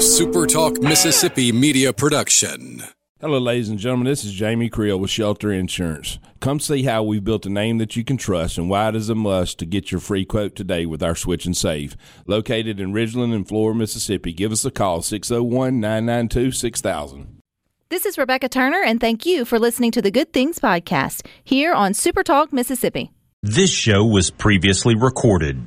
a Super Talk Mississippi media production. Hello, ladies and gentlemen. This is Jamie Creel with Shelter Insurance. Come see how we've built a name that you can trust and why it is a must to get your free quote today with our Switch and Save. Located in Ridgeland and Flora, Mississippi. Give us a call, 601 992 6000. This is Rebecca Turner, and thank you for listening to the Good Things Podcast here on Super Talk Mississippi. This show was previously recorded.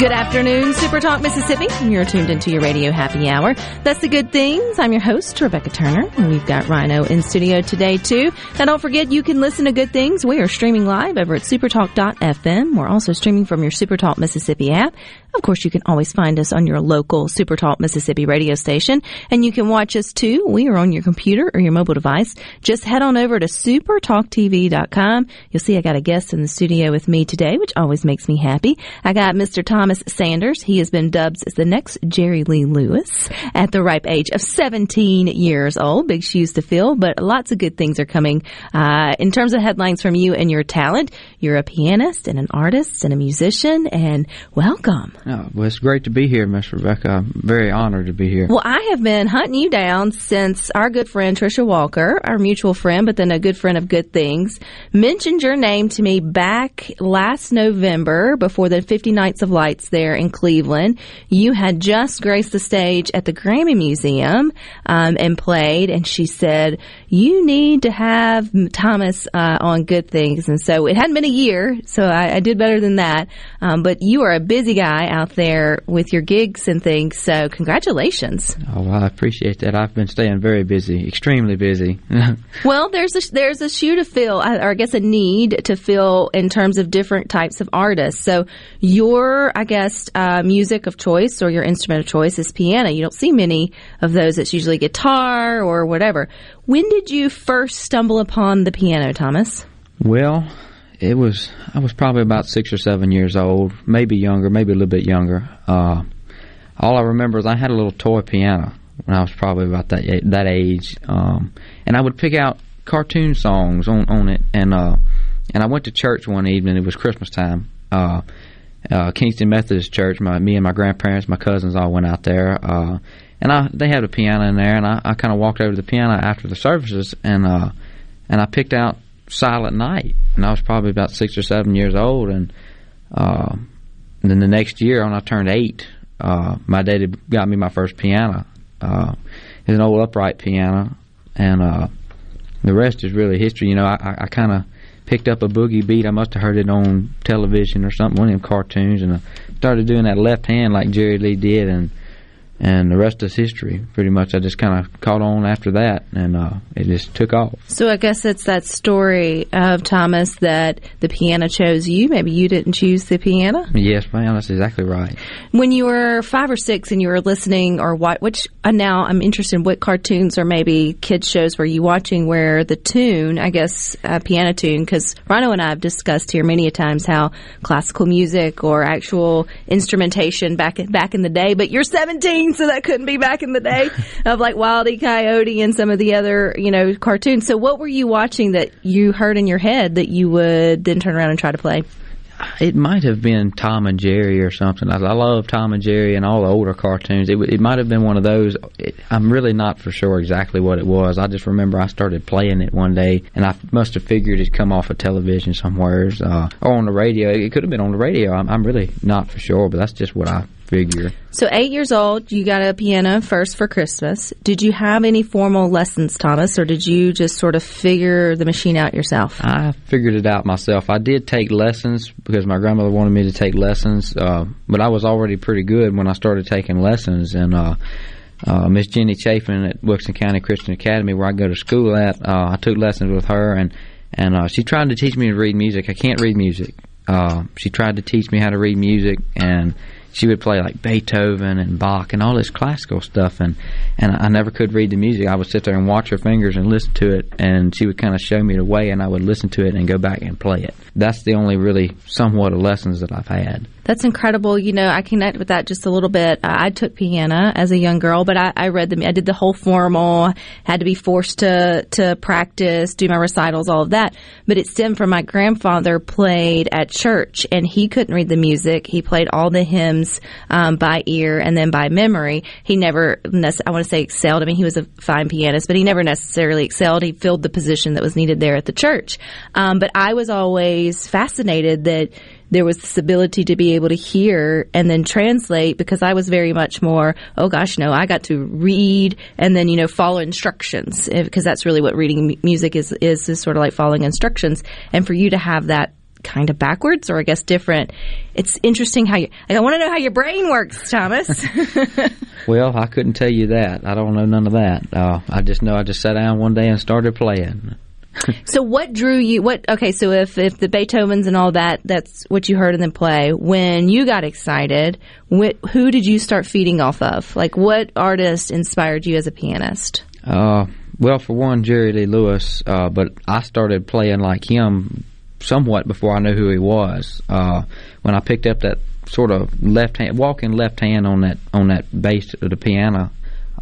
Good afternoon, Super Talk Mississippi. You're tuned into your radio happy hour. That's the good things. I'm your host, Rebecca Turner, and we've got Rhino in studio today too. Now don't forget you can listen to good things. We are streaming live over at supertalk.fm. We're also streaming from your Supertalk Mississippi app. Of course, you can always find us on your local Supertalk Mississippi radio station, and you can watch us too. We are on your computer or your mobile device. Just head on over to supertalktv.com. You'll see I got a guest in the studio with me today, which always makes me happy. I got Mr. Thomas Sanders. He has been dubbed as the next Jerry Lee Lewis at the ripe age of 17 years old. Big shoes to fill, but lots of good things are coming. Uh, in terms of headlines from you and your talent, you're a pianist and an artist and a musician, and welcome. Oh, well, it's great to be here, Miss Rebecca. I'm very honored to be here. Well, I have been hunting you down since our good friend Trisha Walker, our mutual friend, but then a good friend of Good Things, mentioned your name to me back last November before the 50 Nights of Lights there in Cleveland. You had just graced the stage at the Grammy Museum um, and played, and she said, You need to have Thomas uh, on Good Things. And so it hadn't been a year, so I, I did better than that. Um, but you are a busy guy out there with your gigs and things, so congratulations. Oh, well, I appreciate that. I've been staying very busy, extremely busy. Well, there's a there's a shoe to fill, or I guess a need to fill in terms of different types of artists. So your, I guess, uh, music of choice or your instrument of choice is piano. You don't see many of those. It's usually guitar or whatever. When did you first stumble upon the piano, Thomas? well, it was I was probably about six or seven years old, maybe younger, maybe a little bit younger. Uh, all I remember is I had a little toy piano when I was probably about that that age, um, and I would pick out cartoon songs on on it, and uh, and I went to church one evening. It was Christmas time. Uh, uh, Kingston Methodist Church. My me and my grandparents, my cousins all went out there, uh, and I they had a piano in there, and I, I kind of walked over to the piano after the services, and uh, and I picked out Silent Night, and I was probably about six or seven years old, and, uh, and then the next year when I turned eight, uh, my daddy got me my first piano. Uh, it's an old upright piano, and uh, the rest is really history. You know, I, I, I kind of picked up a boogie beat. I must have heard it on television or something, one of them cartoons, and I started doing that left hand like Jerry Lee did, and and the rest is history. Pretty much, I just kind of caught on after that, and uh, it just took off. So I guess it's that story of Thomas that the piano chose you. Maybe you didn't choose the piano. Yes, ma'am, that's exactly right. When you were five or six and you were listening or what, which uh, now I'm interested in what cartoons or maybe kids shows were you watching where the tune, I guess, a piano tune, because Rhino and I have discussed here many a times how classical music or actual instrumentation back back in the day, but you're 17, so that couldn't be back in the day of like Wildy Coyote and some of the other, you know, cartoons. So what were you watching that you heard in your head that you would then turn around and try to play? It might have been Tom and Jerry or something. I, I love Tom and Jerry and all the older cartoons. It, it might have been one of those. It, I'm really not for sure exactly what it was. I just remember I started playing it one day, and I must have figured it'd come off of television somewhere uh, or on the radio. It could have been on the radio. I'm, I'm really not for sure, but that's just what I figure. So eight years old, you got a piano first for Christmas. Did you have any formal lessons, Thomas, or did you just sort of figure the machine out yourself? I figured it out myself. I did take lessons because my grandmother wanted me to take lessons, uh, but I was already pretty good when I started taking lessons. And uh, uh, Miss Jenny Chafin at Wilkinson County Christian Academy, where I go to school at, uh, I took lessons with her, and and uh, she tried to teach me to read music. I can't read music. Uh, she tried to teach me how to read music, and she would play like Beethoven and Bach and all this classical stuff, and and I never could read the music. I would sit there and watch her fingers and listen to it, and she would kind of show me the way, and I would listen to it and go back and play it. That's the only really somewhat of lessons that I've had. That's incredible. You know, I connect with that just a little bit. I took piano as a young girl, but I, I read the, I did the whole formal, had to be forced to, to practice, do my recitals, all of that. But it stemmed from my grandfather played at church and he couldn't read the music. He played all the hymns, um, by ear and then by memory. He never, I want to say excelled. I mean, he was a fine pianist, but he never necessarily excelled. He filled the position that was needed there at the church. Um, but I was always fascinated that, there was this ability to be able to hear and then translate because I was very much more, oh gosh, no, I got to read and then, you know, follow instructions because that's really what reading music is, is, is sort of like following instructions. And for you to have that kind of backwards or I guess different. It's interesting how you, I want to know how your brain works, Thomas. well, I couldn't tell you that. I don't know none of that. Uh, I just know I just sat down one day and started playing so what drew you what okay so if if the beethovens and all that that's what you heard in the play when you got excited wh- who did you start feeding off of? Like what artist inspired you as a pianist? Uh well for one jerry lee lewis uh but i started playing like him somewhat before i knew who he was. Uh when i picked up that sort of left hand walking left hand on that on that bass of the piano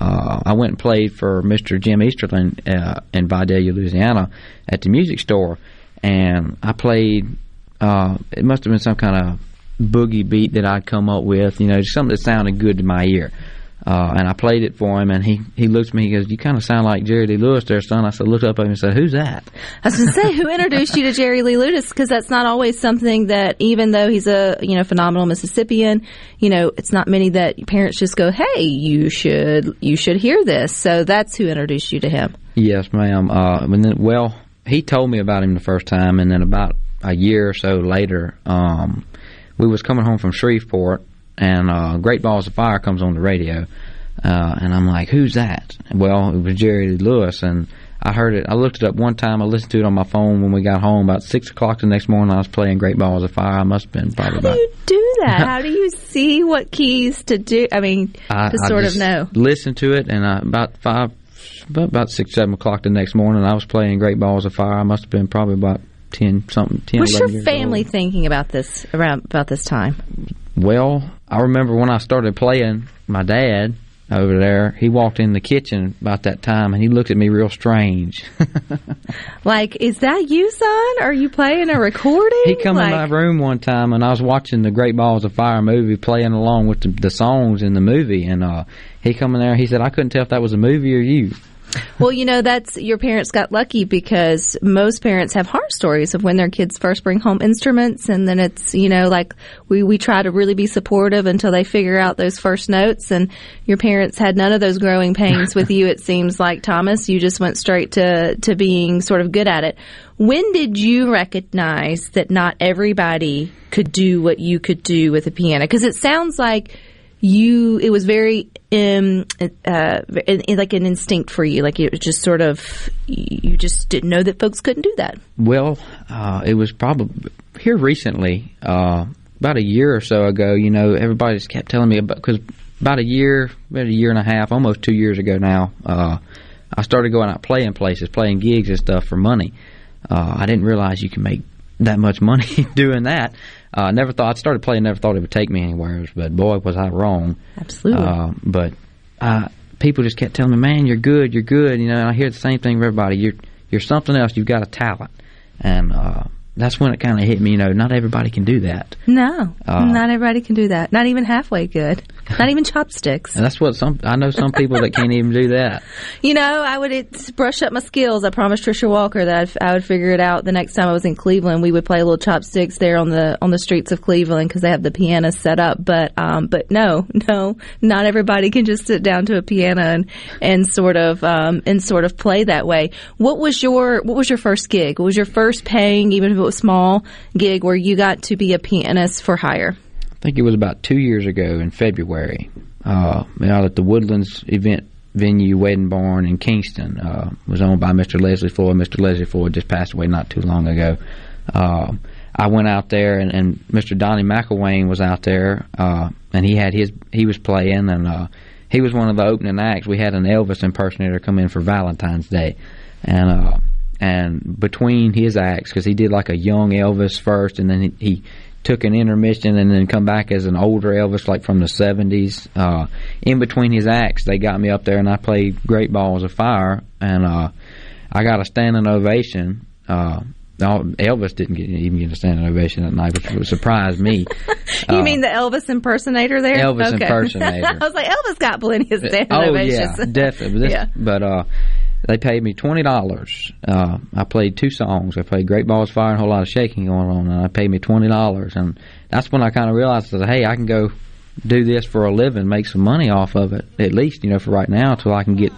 uh, I went and played for Mr. Jim Easterlin uh, in Vidalia, Louisiana, at the music store, and I played. Uh, it must have been some kind of boogie beat that I'd come up with, you know, something that sounded good to my ear. Uh, and I played it for him, and he, he looked at me. He goes, "You kind of sound like Jerry Lee Lewis, there, son." I said, looked up at him and said, "Who's that?" I was going to say, who introduced you to Jerry Lee Lewis? Because that's not always something that, even though he's a you know phenomenal Mississippian, you know, it's not many that parents just go, "Hey, you should you should hear this." So that's who introduced you to him. Yes, ma'am. Uh, and then, well, he told me about him the first time, and then about a year or so later, um, we was coming home from Shreveport and uh, Great Balls of Fire comes on the radio, uh, and I'm like, who's that? Well, it was Jerry Lewis, and I heard it. I looked it up one time. I listened to it on my phone when we got home about six o'clock the next morning. I was playing Great Balls of Fire. I must have been probably. How do you do that? How do you see what keys to do? I mean, I, to sort of know. Listen to it, and uh, about five, about, about six, seven o'clock the next morning, I was playing Great Balls of Fire. I must have been probably about ten something. 10, What's your family old. thinking about this around about this time? Well, I remember when I started playing, my dad over there, he walked in the kitchen about that time and he looked at me real strange. like, is that you, son? Are you playing a recording? He come like... in my room one time and I was watching the Great Balls of Fire movie playing along with the, the songs in the movie and uh he come in there he said I couldn't tell if that was a movie or you well, you know, that's your parents got lucky because most parents have horror stories of when their kids first bring home instruments and then it's, you know, like we, we try to really be supportive until they figure out those first notes and your parents had none of those growing pains with you, it seems like, Thomas. You just went straight to, to being sort of good at it. When did you recognize that not everybody could do what you could do with a piano? Because it sounds like you it was very um, uh, like an instinct for you. Like it was just sort of you just didn't know that folks couldn't do that. Well uh, it was probably here recently uh, about a year or so ago you know everybody just kept telling me about because about a year about a year and a half almost two years ago now uh, I started going out playing places playing gigs and stuff for money. Uh, I didn't realize you can make that much money doing that uh, never thought I started playing. Never thought it would take me anywhere. But boy, was I wrong. Absolutely. Uh, but uh, people just kept telling me, "Man, you're good. You're good." You know, and I hear the same thing from everybody. You're you're something else. You've got a talent. And uh, that's when it kind of hit me. You know, not everybody can do that. No, uh, not everybody can do that. Not even halfway good. Not even chopsticks. And that's what some I know. Some people that can't even do that. You know, I would brush up my skills. I promised Trisha Walker that I'd, I would figure it out the next time I was in Cleveland. We would play a little chopsticks there on the on the streets of Cleveland because they have the piano set up. But um, but no, no, not everybody can just sit down to a piano and and sort of um, and sort of play that way. What was your what was your first gig? What was your first paying, even if it was small, gig where you got to be a pianist for hire? I think it was about two years ago in February. Uh, out at the Woodlands event venue, Wedding Barn in Kingston, uh, was owned by Mr. Leslie Floyd. Mr. Leslie Floyd just passed away not too long ago. Uh, I went out there, and, and Mr. Donnie McElwain was out there. Uh, and he had his he was playing, and uh, he was one of the opening acts. We had an Elvis impersonator come in for Valentine's Day, and uh, and between his acts, because he did like a young Elvis first, and then he, he took an intermission and then come back as an older Elvis, like from the 70s. Uh, in between his acts, they got me up there and I played Great Balls of Fire, and uh, I got a standing ovation. Uh, Elvis didn't get, even get a standing ovation that night, which surprised me. you uh, mean the Elvis impersonator there? Elvis okay. impersonator. I was like, Elvis got plenty of standing oh, ovations. yeah, definitely. This, yeah. But uh, they paid me twenty dollars. Uh, I played two songs. I played Great Balls Fire and a whole lot of shaking going on, and I paid me twenty dollars. And that's when I kind of realized that hey, I can go do this for a living, make some money off of it, at least you know for right now, until I can get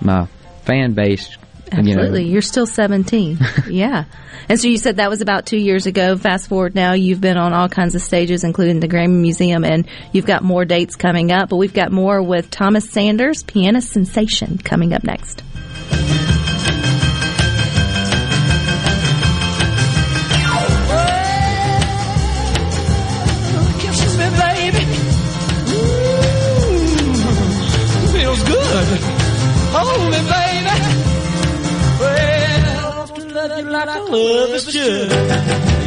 my fan base. Absolutely, you know. you're still 17. yeah, and so you said that was about two years ago. Fast forward now, you've been on all kinds of stages, including the Grammy Museum, and you've got more dates coming up. But we've got more with Thomas Sanders, piano sensation, coming up next. Hold me, baby. Well, to love you like I love is.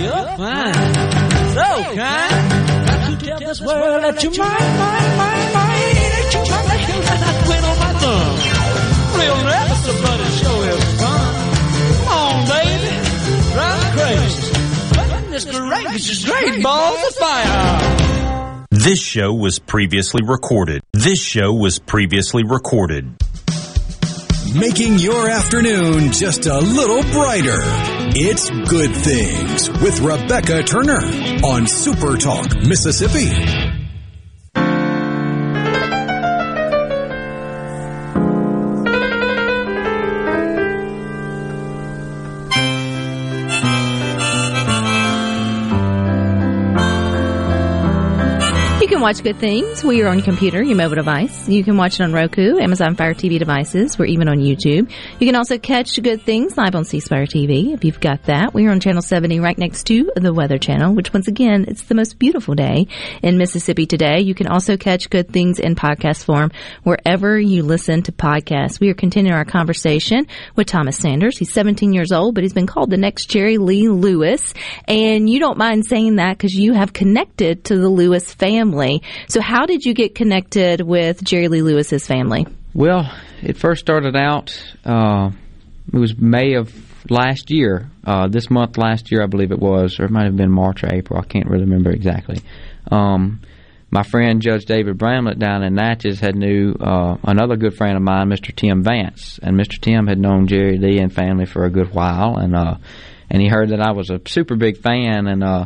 You're fine, so kind. I could tell this world that mine. Thumb? Real nervous, but it sure is fun. Come on, baby, drive me crazy. Goodness gracious, great balls of fire. This show was previously recorded. This show was previously recorded making your afternoon just a little brighter. It's Good Things with Rebecca Turner on Super Talk, Mississippi. Can watch Good Things while you're on computer, your mobile device. You can watch it on Roku, Amazon Fire TV devices. We're even on YouTube. You can also catch Good Things live on C Spire TV if you've got that. We're on Channel 70 right next to the Weather Channel, which once again, it's the most beautiful day in Mississippi today. You can also catch Good Things in podcast form wherever you listen to podcasts. We are continuing our conversation with Thomas Sanders. He's 17 years old, but he's been called the next Jerry Lee Lewis. And you don't mind saying that because you have connected to the Lewis family family. So, how did you get connected with Jerry Lee Lewis's family? Well, it first started out. Uh, it was May of last year. Uh, this month last year, I believe it was, or it might have been March or April. I can't really remember exactly. Um, my friend Judge David Bramlett down in Natchez had knew uh, another good friend of mine, Mr. Tim Vance, and Mr. Tim had known Jerry Lee and family for a good while, and uh, and he heard that I was a super big fan, and uh,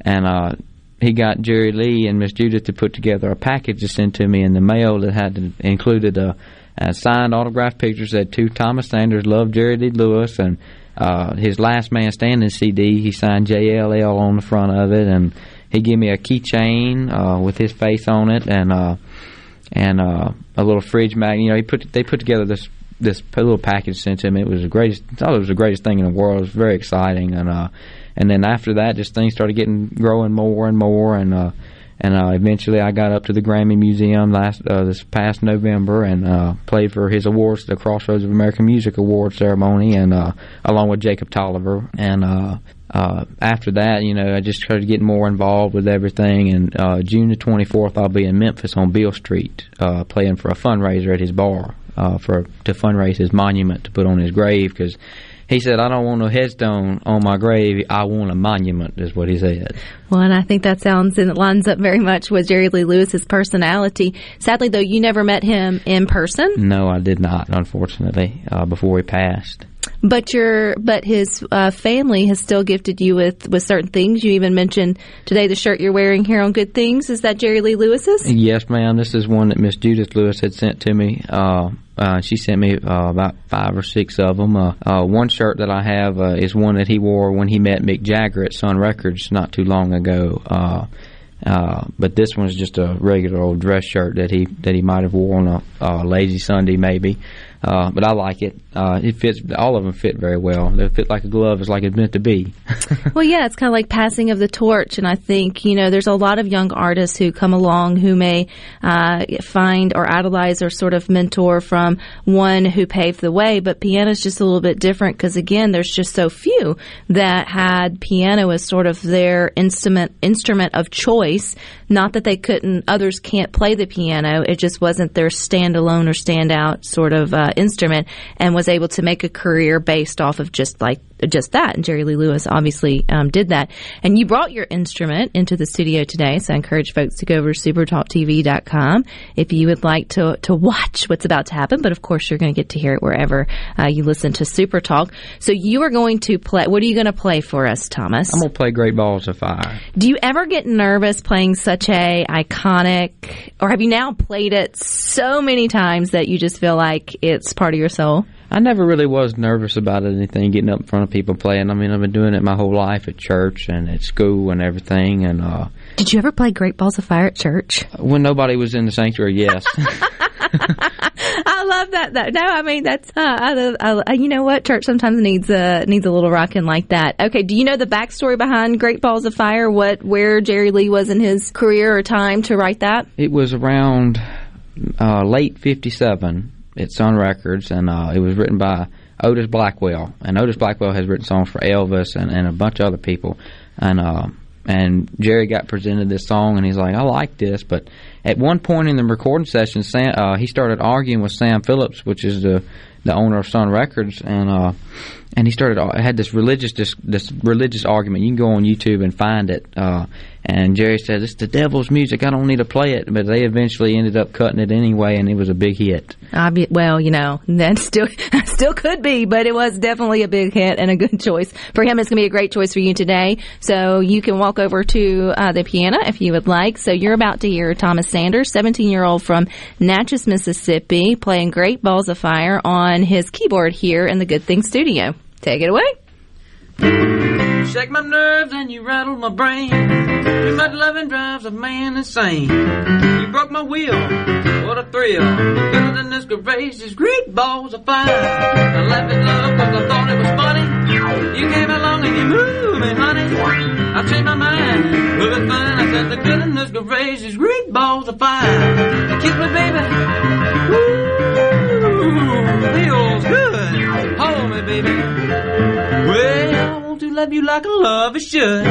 and uh, he got Jerry Lee and Miss Judith to put together a package to send to me in the mail that had included a, a signed autographed pictures that to Thomas Sanders loved Jerry Lee Lewis and uh, his Last Man Standing CD. He signed JLL on the front of it, and he gave me a keychain uh, with his face on it, and uh, and uh, a little fridge magnet. You know, he put they put together this this little package sent to him. It was the greatest. I thought it was the greatest thing in the world. It was very exciting, and uh, and then after that, just things started getting growing more and more, and uh, and uh, eventually I got up to the Grammy Museum last uh, this past November and uh, played for his awards, the Crossroads of American Music Award ceremony, and uh, along with Jacob Tolliver. And uh, uh, after that, you know, I just started getting more involved with everything. And uh, June the 24th, I'll be in Memphis on Beale Street uh, playing for a fundraiser at his bar uh, for to fundraise his monument to put on his grave because he said, I don't want a headstone on my grave. I want a monument, is what he said. Well, and I think that sounds and it lines up very much with Jerry Lee Lewis's personality. Sadly, though, you never met him in person. No, I did not, unfortunately, uh, before he passed. But your but his uh, family has still gifted you with with certain things. You even mentioned today the shirt you're wearing here on Good Things. Is that Jerry Lee Lewis's? Yes, ma'am. This is one that Miss Judith Lewis had sent to me. Uh, uh, she sent me uh, about five or six of them. Uh, uh, one shirt that I have uh, is one that he wore when he met Mick Jagger at Sun Records not too long ago. Uh, but this one's just a regular old dress shirt that he that he might have worn on a lazy Sunday maybe. Uh, but I like it. Uh, it fits. All of them fit very well. They fit like a glove. It's like it's meant to be. well, yeah, it's kind of like passing of the torch, and I think you know there's a lot of young artists who come along who may uh, find or idolize or sort of mentor from one who paved the way, but piano is just a little bit different because again, there's just so few that had piano as sort of their instrument instrument of choice. Not that they couldn't, others can't play the piano. It just wasn't their standalone or standout sort of uh, instrument, and was able to make a career based off of just like just that. And Jerry Lee Lewis obviously um, did that. And you brought your instrument into the studio today, so I encourage folks to go over to supertalktv.com if you would like to, to watch what's about to happen. But of course, you're going to get to hear it wherever uh, you listen to Super Talk. So you are going to play. What are you going to play for us, Thomas? I'm going to play Great Balls of Fire. Do you ever get nervous playing such a iconic, or have you now played it so many times that you just feel like it's part of your soul? I never really was nervous about anything, getting up in front of people playing. I mean, I've been doing it my whole life at church and at school and everything. And uh, did you ever play Great Balls of Fire at church? When nobody was in the sanctuary, yes. I love that. Though. No, I mean that's uh, I, I, you know what church sometimes needs a needs a little rocking like that. Okay, do you know the backstory behind Great Balls of Fire? What where Jerry Lee was in his career or time to write that? It was around uh, late '57 at Sun Records, and uh, it was written by Otis Blackwell. And Otis Blackwell has written songs for Elvis and, and a bunch of other people. And uh, and Jerry got presented this song, and he's like, "I like this," but at one point in the recording session, Sam, uh, he started arguing with Sam Phillips, which is the the owner of Sun Records, and uh, and he started uh, had this religious this, this religious argument. You can go on YouTube and find it. Uh, and Jerry said, "It's the devil's music. I don't need to play it." But they eventually ended up cutting it anyway, and it was a big hit. Obvi- well, you know, that still still could be, but it was definitely a big hit and a good choice for him. It's going to be a great choice for you today. So you can walk over to uh, the piano if you would like. So you're about to hear Thomas Sanders, 17 year old from Natchez, Mississippi, playing Great Balls of Fire on his keyboard here in the Good Thing Studio. Take it away. Shake my nerves and you rattle my brain. Too much loving drives a man insane. You broke my wheel, what a thrill. Better than this these great balls of fire. I laughed at love cause I thought it was funny. You came along and you moved me, honey. I changed my mind, it's fine. I said the good in this these great balls of fire. Kiss me, baby. Ooh, feels good. Me, baby. Well, to love you like a lover should.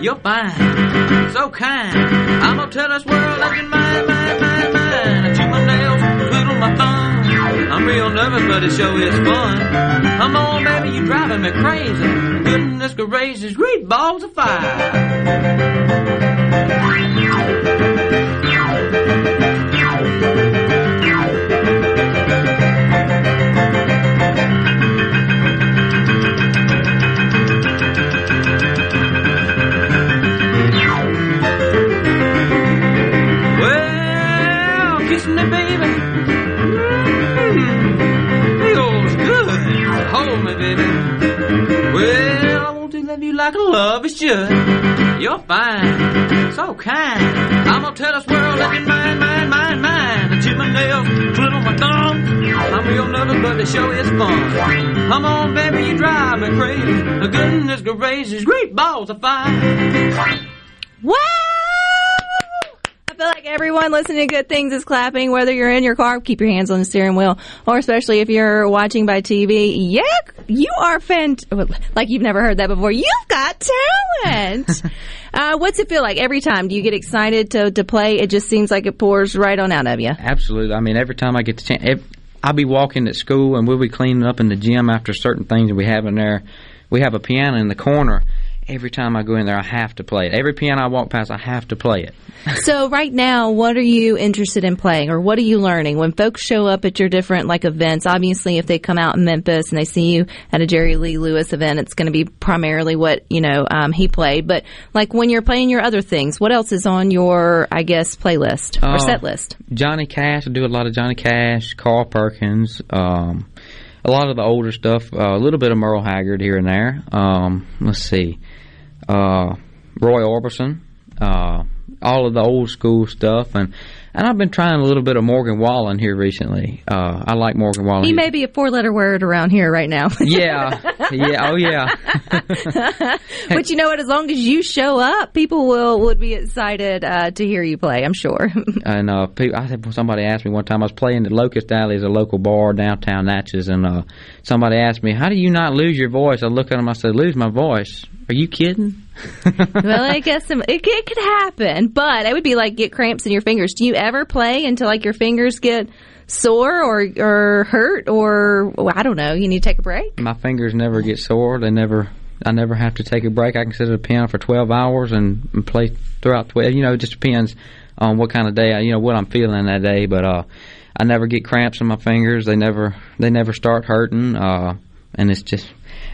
You're fine, so kind. I'm gonna tell this world that you're mine, mine, mine, mine. I chew my nails, twiddle my thumb. I'm real nervous, but it sure is fun. Come on, baby, you're driving me crazy. Goodness gracious, great balls of Well, fun. Come on, baby, you drive me crazy. The goodness gracious, great balls of fire. Wow! I feel like everyone listening to good things is clapping, whether you're in your car, keep your hands on the steering wheel, or especially if you're watching by TV. Yeah, you are fant- like you've never heard that before. You've got talent. uh, what's it feel like every time? Do you get excited to, to play? It just seems like it pours right on out of you. Absolutely. I mean, every time I get the chance, ev I'll be walking at school and we'll be cleaning up in the gym after certain things we have in there. We have a piano in the corner. Every time I go in there, I have to play it. Every piano I walk past, I have to play it. So right now, what are you interested in playing, or what are you learning when folks show up at your different like events? Obviously, if they come out in Memphis and they see you at a Jerry Lee Lewis event, it's going to be primarily what you know um, he played. But like when you're playing your other things, what else is on your I guess playlist or Uh, set list? Johnny Cash, I do a lot of Johnny Cash, Carl Perkins, um, a lot of the older stuff, uh, a little bit of Merle Haggard here and there. Um, let's see, uh, Roy Orbison, uh, all of the old school stuff, and And I've been trying a little bit of Morgan Wallen here recently. Uh, I like Morgan Wallen. He may be a four letter word around here right now. yeah, yeah, oh yeah. but you know what? As long as you show up, people will would be excited uh, to hear you play. I'm sure. and uh, I had somebody asked me one time. I was playing at Locust Alley, is a local bar downtown Natchez, and uh, somebody asked me, "How do you not lose your voice?" I look at him. I said, "Lose my voice? Are you kidding?" well, I guess it, it could happen, but it would be like get cramps in your fingers. Do you ever play until like your fingers get sore or or hurt or well, I don't know? You need to take a break. My fingers never get sore. They never. I never have to take a break. I can sit at a piano for 12 hours and, and play throughout 12. You know, it just depends on what kind of day, I, you know, what I'm feeling that day. But uh, I never get cramps in my fingers. They never they never start hurting. Uh, and it's just,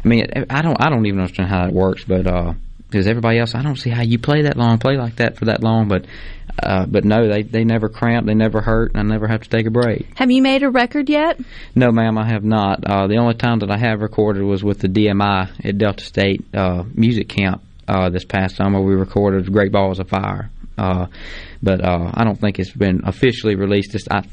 I mean, I don't I don't even understand how that works, but uh, because everybody else, I don't see how you play that long, play like that for that long. But uh, but no, they they never cramp, they never hurt, and I never have to take a break. Have you made a record yet? No, ma'am, I have not. Uh, the only time that I have recorded was with the DMI at Delta State uh, Music Camp uh, this past summer. We recorded "Great Balls of Fire." Uh, but uh, I don't think it's been officially released. Just, I,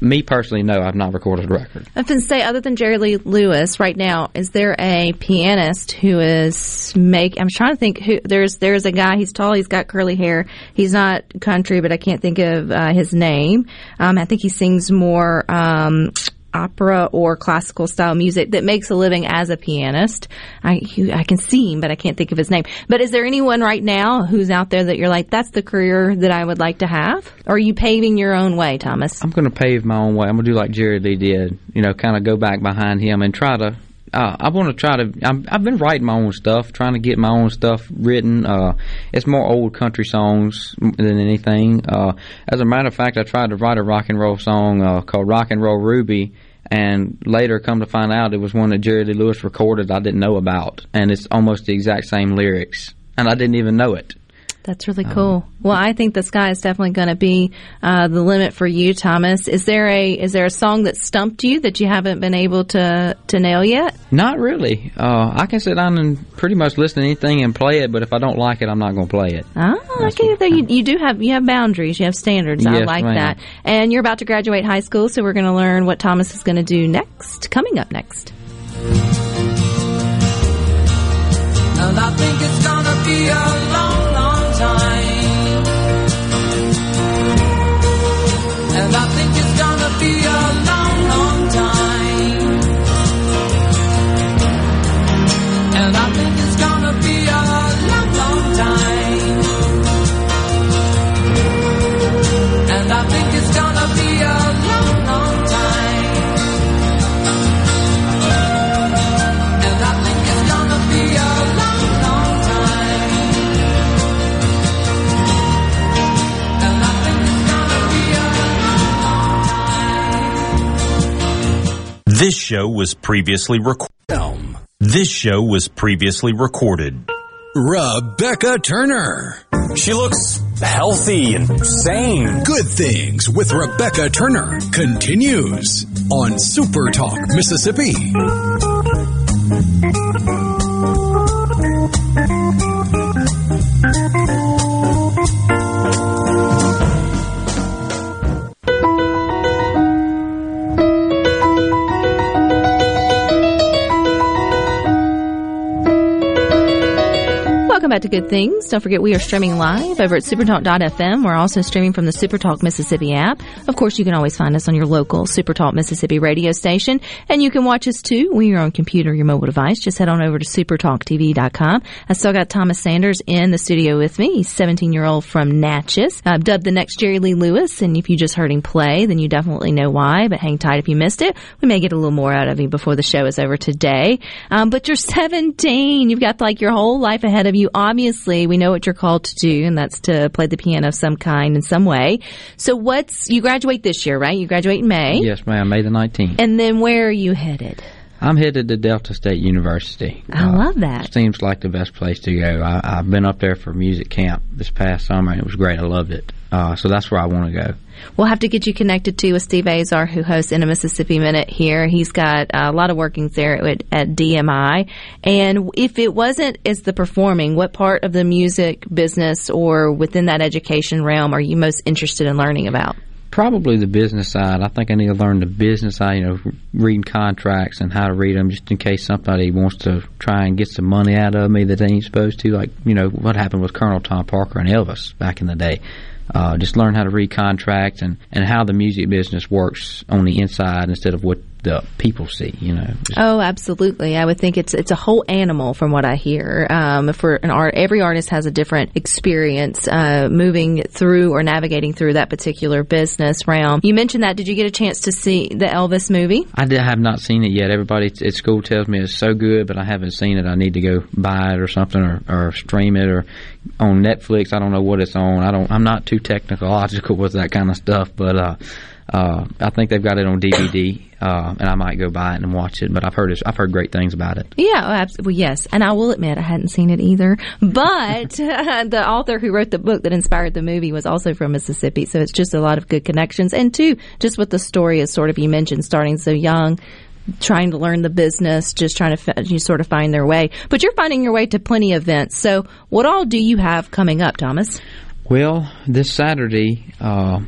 me personally, no, I've not recorded a record. I to say, other than Jerry Lee Lewis, right now, is there a pianist who is make? I'm trying to think who. There's there's a guy. He's tall. He's got curly hair. He's not country, but I can't think of uh, his name. Um, I think he sings more. Um, opera or classical style music that makes a living as a pianist. I I can see him, but I can't think of his name. But is there anyone right now who's out there that you're like, that's the career that I would like to have? Or are you paving your own way, Thomas? I'm going to pave my own way. I'm going to do like Jerry Lee did. You know, kind of go back behind him and try to uh, I want to try to. i have been writing my own stuff, trying to get my own stuff written. Uh, it's more old country songs than anything. Uh, as a matter of fact, I tried to write a rock and roll song uh, called "Rock and Roll Ruby," and later come to find out it was one that Jerry Lee Lewis recorded I didn't know about, and it's almost the exact same lyrics, and I didn't even know it. That's really um, cool. Um, well, I think the sky is definitely going to be uh, the limit for you, Thomas. Is there a is there a song that stumped you that you haven't been able to to nail yet? Not really. Uh, I can sit down and pretty much listen to anything and play it, but if I don't like it, I'm not going to play it. Ah, okay. You, you, do have you have boundaries, you have standards. Yes, I like ma'am. that. And you're about to graduate high school, so we're going to learn what Thomas is going to do next. Coming up next. And show was previously recorded. This show was previously recorded. Rebecca Turner. She looks healthy and sane. Good Things with Rebecca Turner continues on Super Talk, Mississippi. Back to Good Things. Don't forget we are streaming live over at supertalk.fm. We're also streaming from the Supertalk Mississippi app. Of course, you can always find us on your local Supertalk Mississippi radio station. And you can watch us too when you're on computer or your mobile device. Just head on over to supertalktv.com. I still got Thomas Sanders in the studio with me. He's 17 year old from Natchez. I've dubbed the next Jerry Lee Lewis. And if you just heard him play, then you definitely know why. But hang tight if you missed it. We may get a little more out of him before the show is over today. Um, but you're 17. You've got like your whole life ahead of you obviously we know what you're called to do, and that's to play the piano of some kind in some way. So what's you graduate this year, right? You graduate in May. Yes, ma'am. May the nineteenth. And then where are you headed? I'm headed to Delta State University. I uh, love that. Seems like the best place to go. I, have been up there for music camp this past summer, and it was great. I loved it. Uh, so that's where I want to go. We'll have to get you connected to with Steve Azar, who hosts In a Mississippi Minute here. He's got a lot of workings there at, at DMI. And if it wasn't as the performing, what part of the music business or within that education realm are you most interested in learning about? probably the business side. I think I need to learn the business side, you know, reading contracts and how to read them just in case somebody wants to try and get some money out of me that they ain't supposed to. Like, you know, what happened with Colonel Tom Parker and Elvis back in the day. Uh, just learn how to read contracts and, and how the music business works on the inside instead of what the people see. You know. Oh, absolutely. I would think it's it's a whole animal from what I hear. Um, for an art, every artist has a different experience uh, moving through or navigating through that particular business realm. You mentioned that. Did you get a chance to see the Elvis movie? I did, have not seen it yet. Everybody at school tells me it's so good, but I haven't seen it. I need to go buy it or something, or, or stream it, or on Netflix. I don't know what it's on. I don't. I'm not too technological with that kind of stuff, but uh, uh, I think they've got it on DVD, uh, and I might go buy it and watch it. But I've heard I've heard great things about it. Yeah, absolutely. well, yes. And I will admit I hadn't seen it either. But the author who wrote the book that inspired the movie was also from Mississippi. So it's just a lot of good connections. And two, just what the story is sort of, you mentioned starting so young, trying to learn the business, just trying to f- you sort of find their way. But you're finding your way to plenty of events. So what all do you have coming up, Thomas? Well, this Saturday, uh,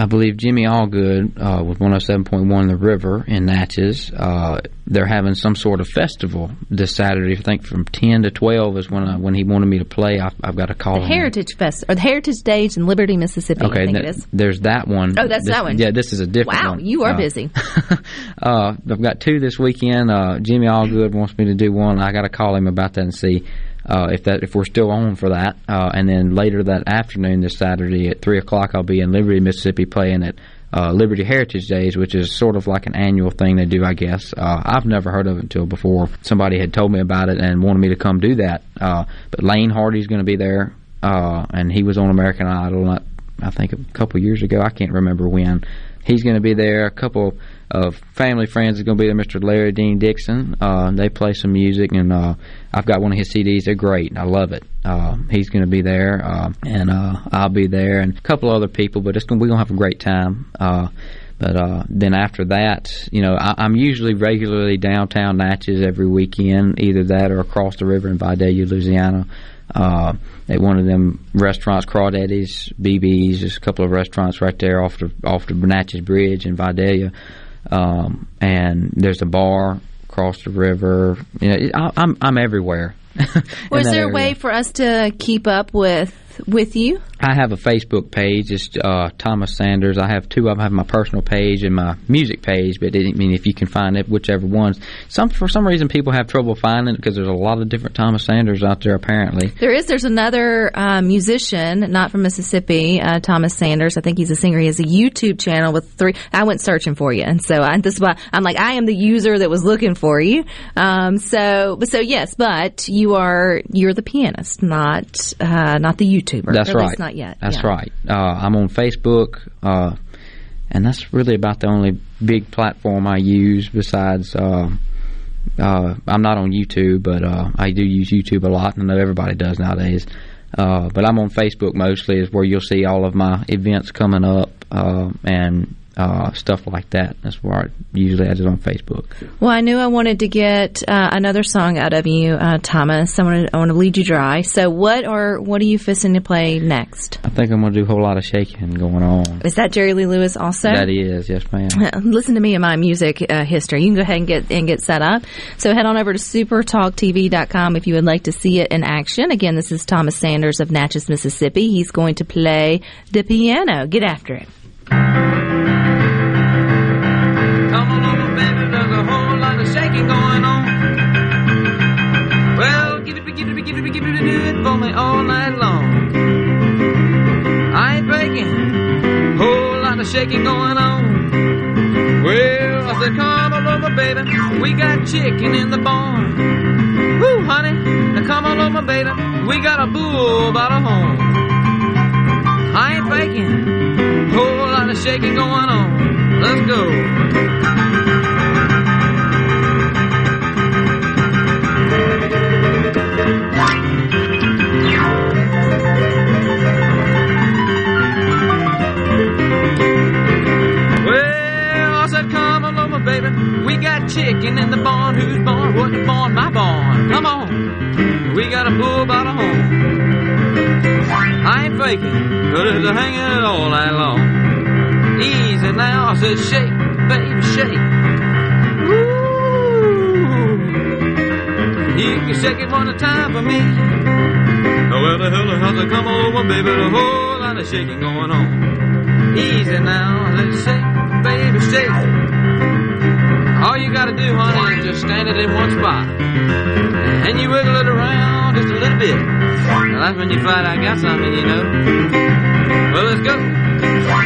I believe Jimmy Allgood uh, with 107.1 The River in Natchez. Uh, they're having some sort of festival this Saturday. I think from 10 to 12 is when I, when he wanted me to play. I, I've got to call The him. Heritage Fest, or the Heritage Days in Liberty, Mississippi. I Okay, think th- it is. there's that one. Oh, that's This- that one. Yeah, this is a different one. Wow, one. you are Uh, busy. uh, I've got two this weekend. Uh, Jimmy Allgood wants me to do one. I got to call him about that and see uh, if that if we're still on for that. Uh, and then later that afternoon, this Saturday at three o'clock, I'll be in Liberty, Mississippi, playing at uh, Liberty Heritage Days, which is sort of like an annual thing they do, I guess. Uh, I've never heard of it until before somebody had told me about it and wanted me to come do that. Uh, but Lane Hardy's going to be there, uh, and he was on American Idol. I think a couple years ago. I can't remember when. He's going to be there. A couple of family friends is going to be there. Mr. Larry Dean Dixon. Uh, they play some music, and uh, I've got one of his CDs. They're great. I love it. Uh, he's going to be there, uh, and uh, I'll be there, and a couple other people. But it's gonna, we're going to have a great time. Uh, but uh, then after that, you know, I, I'm usually regularly downtown Natchez every weekend, either that or across the river in Vidalia, Louisiana. Uh, at one of them restaurants, Crawdaddy's, BB's, just a couple of restaurants right there off the off the Natchez Bridge in Vidalia. Um, and there's a bar across the river. You know, I, I'm I'm everywhere. Well, is that there a way for us to keep up with with you? I have a Facebook page. It's uh, Thomas Sanders. I have two of them. I have my personal page and my music page. But it, I mean, if you can find it, whichever ones. Some for some reason people have trouble finding it because there's a lot of different Thomas Sanders out there. Apparently, There is. There's another uh, musician, not from Mississippi, uh, Thomas Sanders. I think he's a singer. He has a YouTube channel with three. I went searching for you, and so I, this is why I'm like I am the user that was looking for you. Um, so, so yes, but you are you're the pianist, not uh, not the YouTuber. that's right. not yet. That's Yeah. right. Uh, I'm on Facebook, uh, and that's really about the only big platform I use. Besides, uh, uh, I'm not on YouTube, but uh, I do use YouTube a lot. and I know everybody does nowadays. Uh, but I'm on Facebook mostly, is where you'll see all of my events coming up uh, and uh, stuff like that. That's where I usually I just on Facebook. Well, I knew I wanted to get uh, another song out of you, uh, Thomas. I want to I want to lead you dry. So, what or what are you fisting to play next? I think I'm going to do a whole lot of shaking going on. Is that Jerry Lee Lewis also? That is, yes, ma'am. listen to me and my music uh, history. You can go ahead and get and get set up. So head on over to supertalktv.com if you would like to see it in action. Again, this is Thomas Sanders of Natchez, Mississippi. He's going to play the piano. Get after it. Do it for me all night long. I ain't breaking, whole lot of shaking going on. Well, I said, come on over, baby, we got chicken in the barn. Woo, honey, now come on over, baby, we got a bull by the horn. I ain't faking, whole lot of shaking going on. Let's go. We got chicken in the barn. Who's barn? What barn? My barn. Come on. We got a bull by the horn. I ain't faking, but it's a hanging it all night long. Easy now, I said shake, baby, shake. Ooh. You can shake it one time for me. Well, the hell has to come over, baby, the whole lot of shaking going on. Easy now, let's shake, baby, shake. All you gotta do, honey, is just stand it in one spot. And you wiggle it around just a little bit. Now that's when you find I got something, you know. Well, let's go.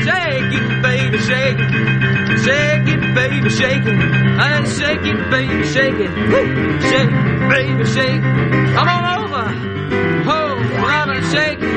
Shake it, baby, shake it. Shake it, baby, shake it. And shake it, baby, shake it. Shake, baby, shake. it. Come on over. Whole lot of shaking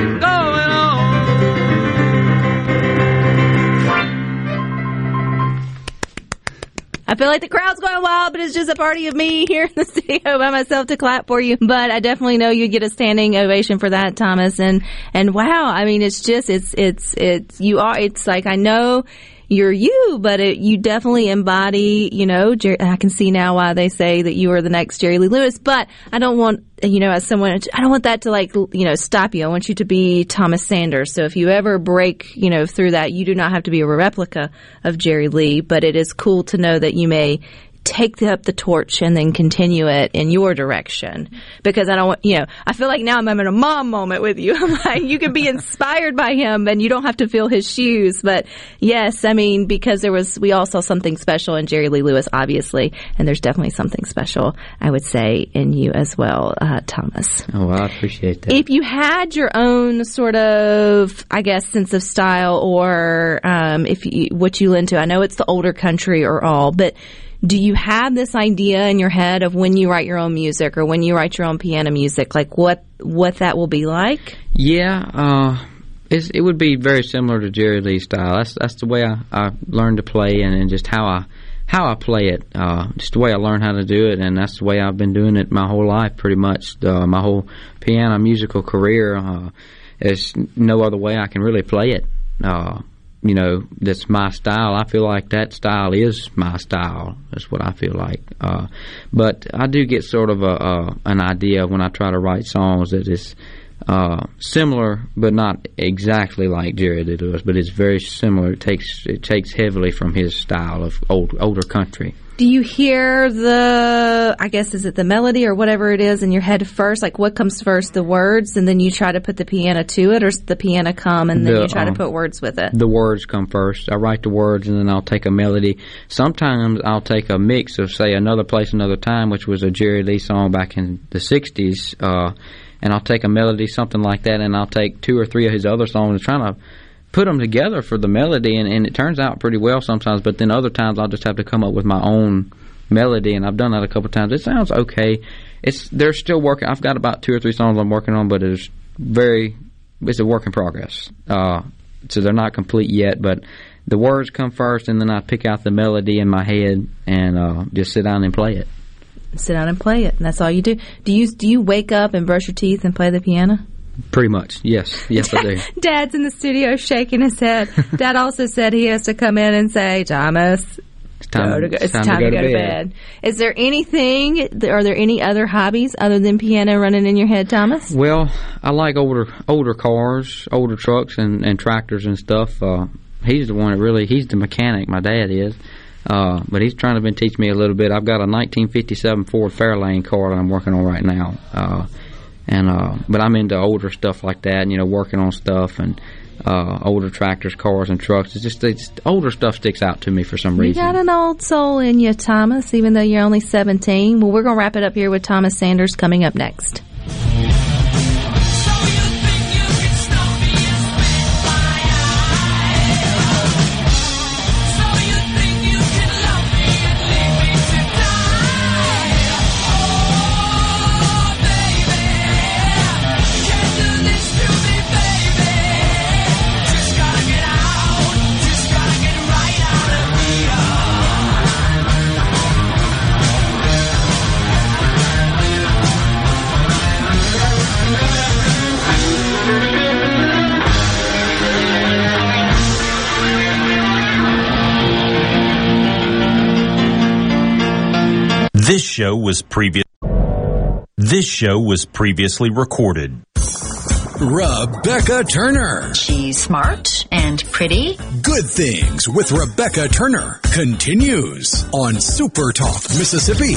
I feel like the crowd's going wild, but it's just a party of me here in the studio by myself to clap for you. But I definitely know you get a standing ovation for that, Thomas. And and wow, I mean, it's just it's it's it's you are. It's like I know you're you, but it, you definitely embody, you know, I can see now why they say that you are the next Jerry Lee Lewis, but I don't want, you know, as someone, I don't want that to like, you know, stop you. I want you to be Thomas Sanders. So if you ever break, you know, through that, you do not have to be a replica of Jerry Lee, but it is cool to know that you may take up the torch and then continue it in your direction because I don't want, you know, I feel like now I'm having a mom moment with you. I'm like, you can be inspired by him and you don't have to fill his shoes. But yes, I mean, because there was, we all saw something special in Jerry Lee Lewis, obviously, and there's definitely something special, I would say, in you as well, uh, Thomas. Oh, well, I appreciate that. If you had your own sort of, I guess, sense of style or um, if you, what you lend to, I know it's the older country or all, but do you have this idea in your head of when you write your own music or when you write your own piano music, like what what that will be like? Yeah, uh, it would be very similar to Jerry Lee's style. That's that's the way I, I learned to play and, and just how I how I play it. Uh, just the way I learned how to do it, and that's the way I've been doing it my whole life, pretty much. Uh, my whole piano musical career. Uh, there's no other way I can really play it. Uh, you know, that's my style. I feel like that style is my style. That's what I feel like. Uh, but I do get sort of a, a an idea when I try to write songs that is uh, similar, but not exactly like Jerry Lee Lewis. But it's very similar. It takes it takes heavily from his style of old older country. Do you hear the, I guess, is it the melody or whatever it is in your head first? Like what comes first, the words, and then you try to put the piano to it, or does the piano come and then The, you try to um, put words with it? the words come first. I write the words and then I'll take a melody. Sometimes I'll take a mix of say another place, another time, which was a Jerry Lee song back in the '60s, uh, and I'll take a melody, something like that, and I'll take two or three of his other songs and trying to put them together for the melody, and, and it turns out pretty well sometimes. But then other times I'll just have to come up with my own melody, and I've done that a couple times. It sounds okay. It's they're still working. I've got about two or three songs I'm working on, but it's very it's a work in progress. Uh, so they're not complete yet, but the words come first, and then I pick out the melody in my head and uh, just sit down and play it. Sit down and play it, and that's all you do. Do you do you wake up and brush your teeth and play the piano? Pretty much, yes, yes, I do. Dad's in the studio shaking his head. Dad also said he has to come in and say, Thomas, It's time, go to go, it's time to go, to bed. Is there anything? Are there any other hobbies other than piano running in your head, Thomas? Well, I like older older cars, older trucks, and, and tractors and stuff. Uh, he's the one that really he's the mechanic. My dad is, uh, but he's trying to been teach me a little bit. I've got a 1957 Ford Fairlane car that I'm working on right now, uh, and uh, but I'm into older stuff like that. And, you know, working on stuff and. Uh, older tractors, cars, and trucks. It's just it's, older stuff sticks out to me for some reason. You got an old soul in you, Thomas, even though you're only 17. Well, we're going to wrap it up here with Thomas Sanders coming up next. Show was previous. This show was previously recorded. Rebecca Turner. She's smart and pretty. Good Things with Rebecca Turner continues on Super Talk, Mississippi.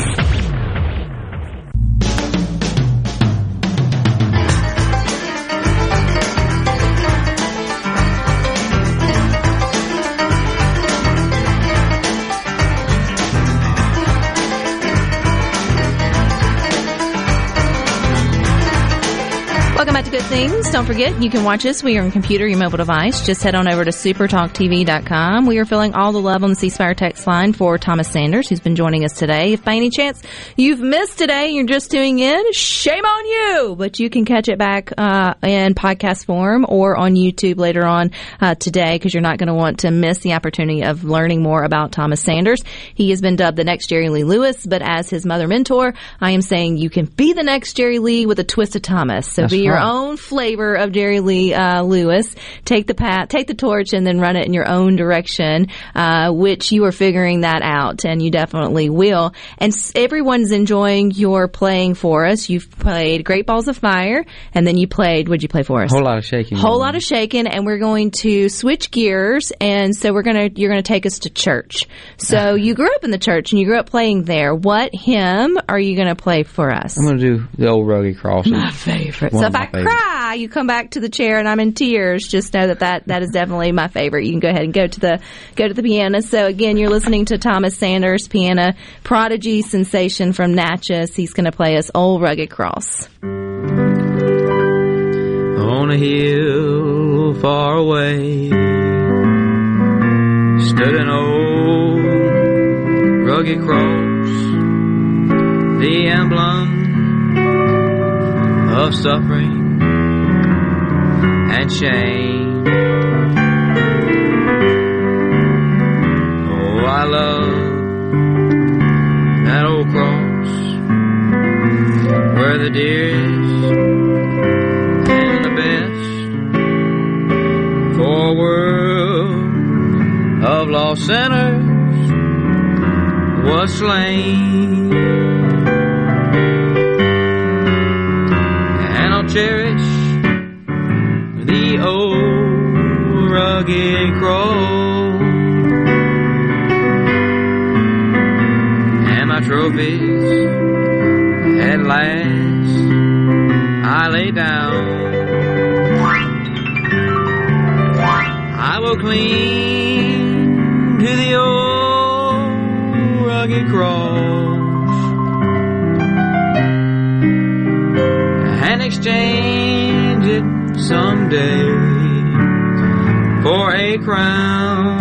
Things. Don't forget, you can watch us We are on computer, your mobile device. Just head on over to supertalktv.com. We are filling all the love on the C Spire text line for Thomas Sanders, who's been joining us today. If by any chance you've missed today, you're just tuning in, shame on you! But you can catch it back uh, in podcast form or on YouTube later on uh, today because you're not going to want to miss the opportunity of learning more about Thomas Sanders. He has been dubbed the next Jerry Lee Lewis, but as his mother mentor, I am saying you can be the next Jerry Lee with a twist of Thomas. So That's be your right. own flavor of Jerry Lee uh, Lewis. Take the path, take the torch, and then run it in your own direction, uh, which you are figuring that out, and you definitely will. And s- everyone's enjoying your playing for us. You've played Great Balls of Fire, and then you played. What'd you play for us? Whole lot of shaking. Whole lot of shaking, and we're going to switch gears, and so we're gonna you're gonna take us to church. So you grew up in the church, and you grew up playing there. What hymn are you gonna play for us? I'm going to do the old rugged crosses. My favorite. One so if I cry, Ah, you come back to the chair and I'm in tears. Just know that, that that is definitely my favorite. You can go ahead and go to the go to the piano. So again, you're listening to Thomas Sanders, piano prodigy sensation from Natchez. He's going to play us "Old Rugged Cross." On a hill far away stood an old rugged cross, the emblem of suffering shame. Oh, I love that old cross where the dearest and the best for a world of lost sinners was slain. And I'll cherish rugged cross and my trophies at last I lay down. I will cling to the old rugged cross and exchange it someday for a crown.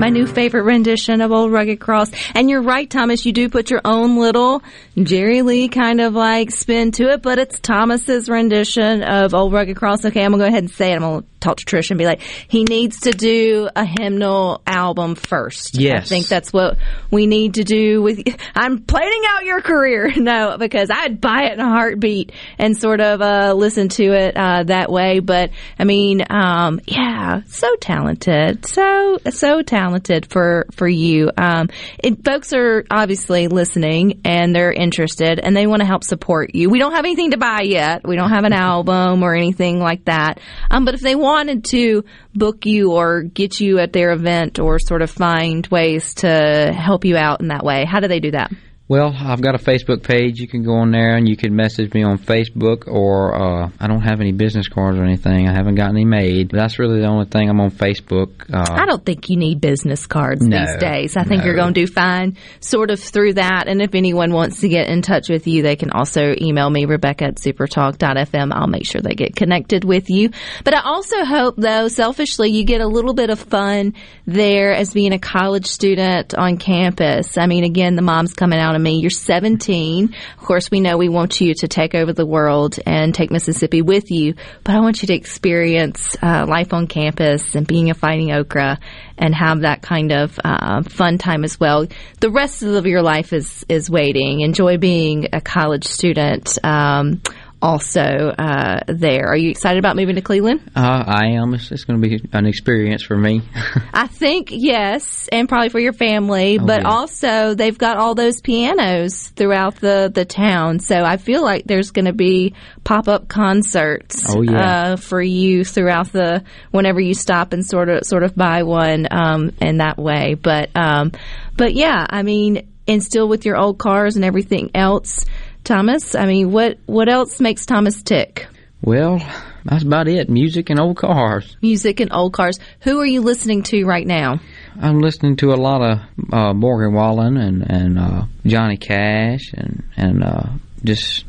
My new favorite rendition of Old Rugged Cross. And you're right, Thomas. You do put your own little Jerry Lee kind of like spin to it, but it's Thomas's rendition of Old Rugged Cross. Okay, I'm gonna go ahead and say it. I'm gonna talk to Trish and be like, he needs to do a hymnal album first. Yes. I think that's what we need to do with. I'm planning out your career. No, because I'd buy it in a heartbeat and sort of uh, listen to it uh, that way. But I mean, um, yeah, so talented, so so talented for for you. Um, it, folks are obviously listening and they're interested and they want to help support you. We don't have anything to buy yet. We don't have an album or anything like that. Um, but if they wanted to book you or get you at their event or sort of find ways to help you out in that way, how do they do that? Well, I've got a Facebook page. You can go on there and you can message me on Facebook. Or uh, I don't have any business cards or anything. I haven't got any made. That's really the only thing. I'm on Facebook. Uh, I don't think you need business cards No, these days. I think no. you're going to do fine sort of through that. And if anyone wants to get in touch with you, they can also email me, Rebecca at supertalk.fm. I'll make sure they get connected with you. But I also hope, though, selfishly, you get a little bit of fun there as being a college student on campus. I mean, again, the mom's coming out me. You're 17. Of course, we know we want you to take over the world and take Mississippi with you, but I want you to experience uh, life on campus and being a fighting okra and have that kind of uh, fun time as well. The rest of your life is is waiting. Enjoy being a college student. Um, also uh, there. Are you excited about moving to Cleveland? Uh, I am. It's, it's going to be an experience for me. I think yes, and probably for your family. Oh, but yeah. also, they've got all those pianos throughout the the town, so I feel like there's going to be pop up concerts. Oh, yeah. uh, for you throughout the whenever you stop and sort of sort of buy one um, in that way. But um, but yeah, I mean, and still with your old cars and everything else, Thomas. I mean, what what else makes Thomas tick? well, that's about it. Music and old cars. Music and old cars. Who are you listening to right now? I'm listening to a lot of uh, Morgan Wallen and and uh, Johnny Cash and and uh, just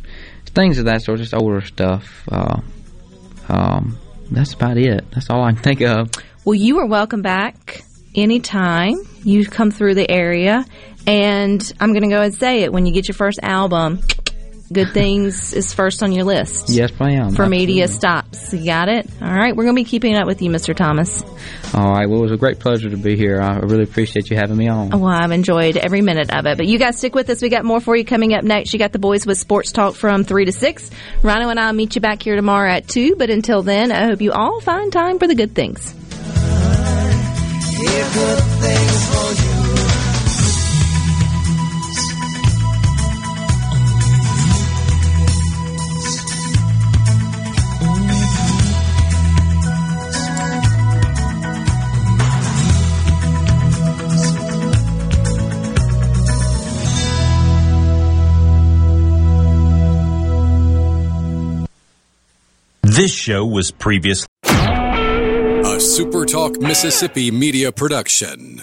things of that sort, just older stuff. Uh, um, that's about it. That's all I can think of. Well, you are welcome back anytime you come through the area. And I'm going to go and say it when you get your first album, Good Things is first on your list. Yes, ma'am. For media Absolutely. stops. You got it? All right. We're going to be keeping up with you, Mr. Thomas. All right. Well, it was a great pleasure to be here. I really appreciate you having me on. Oh, well, I've enjoyed every minute of it. But you guys stick with us. We got more for you coming up next. You got the boys with Sports Talk from 3 to 6. Rhino and I'll meet you back here tomorrow at 2. But until then, I hope you all find time for the good things. This show was previously. A SuperTalk Mississippi media production.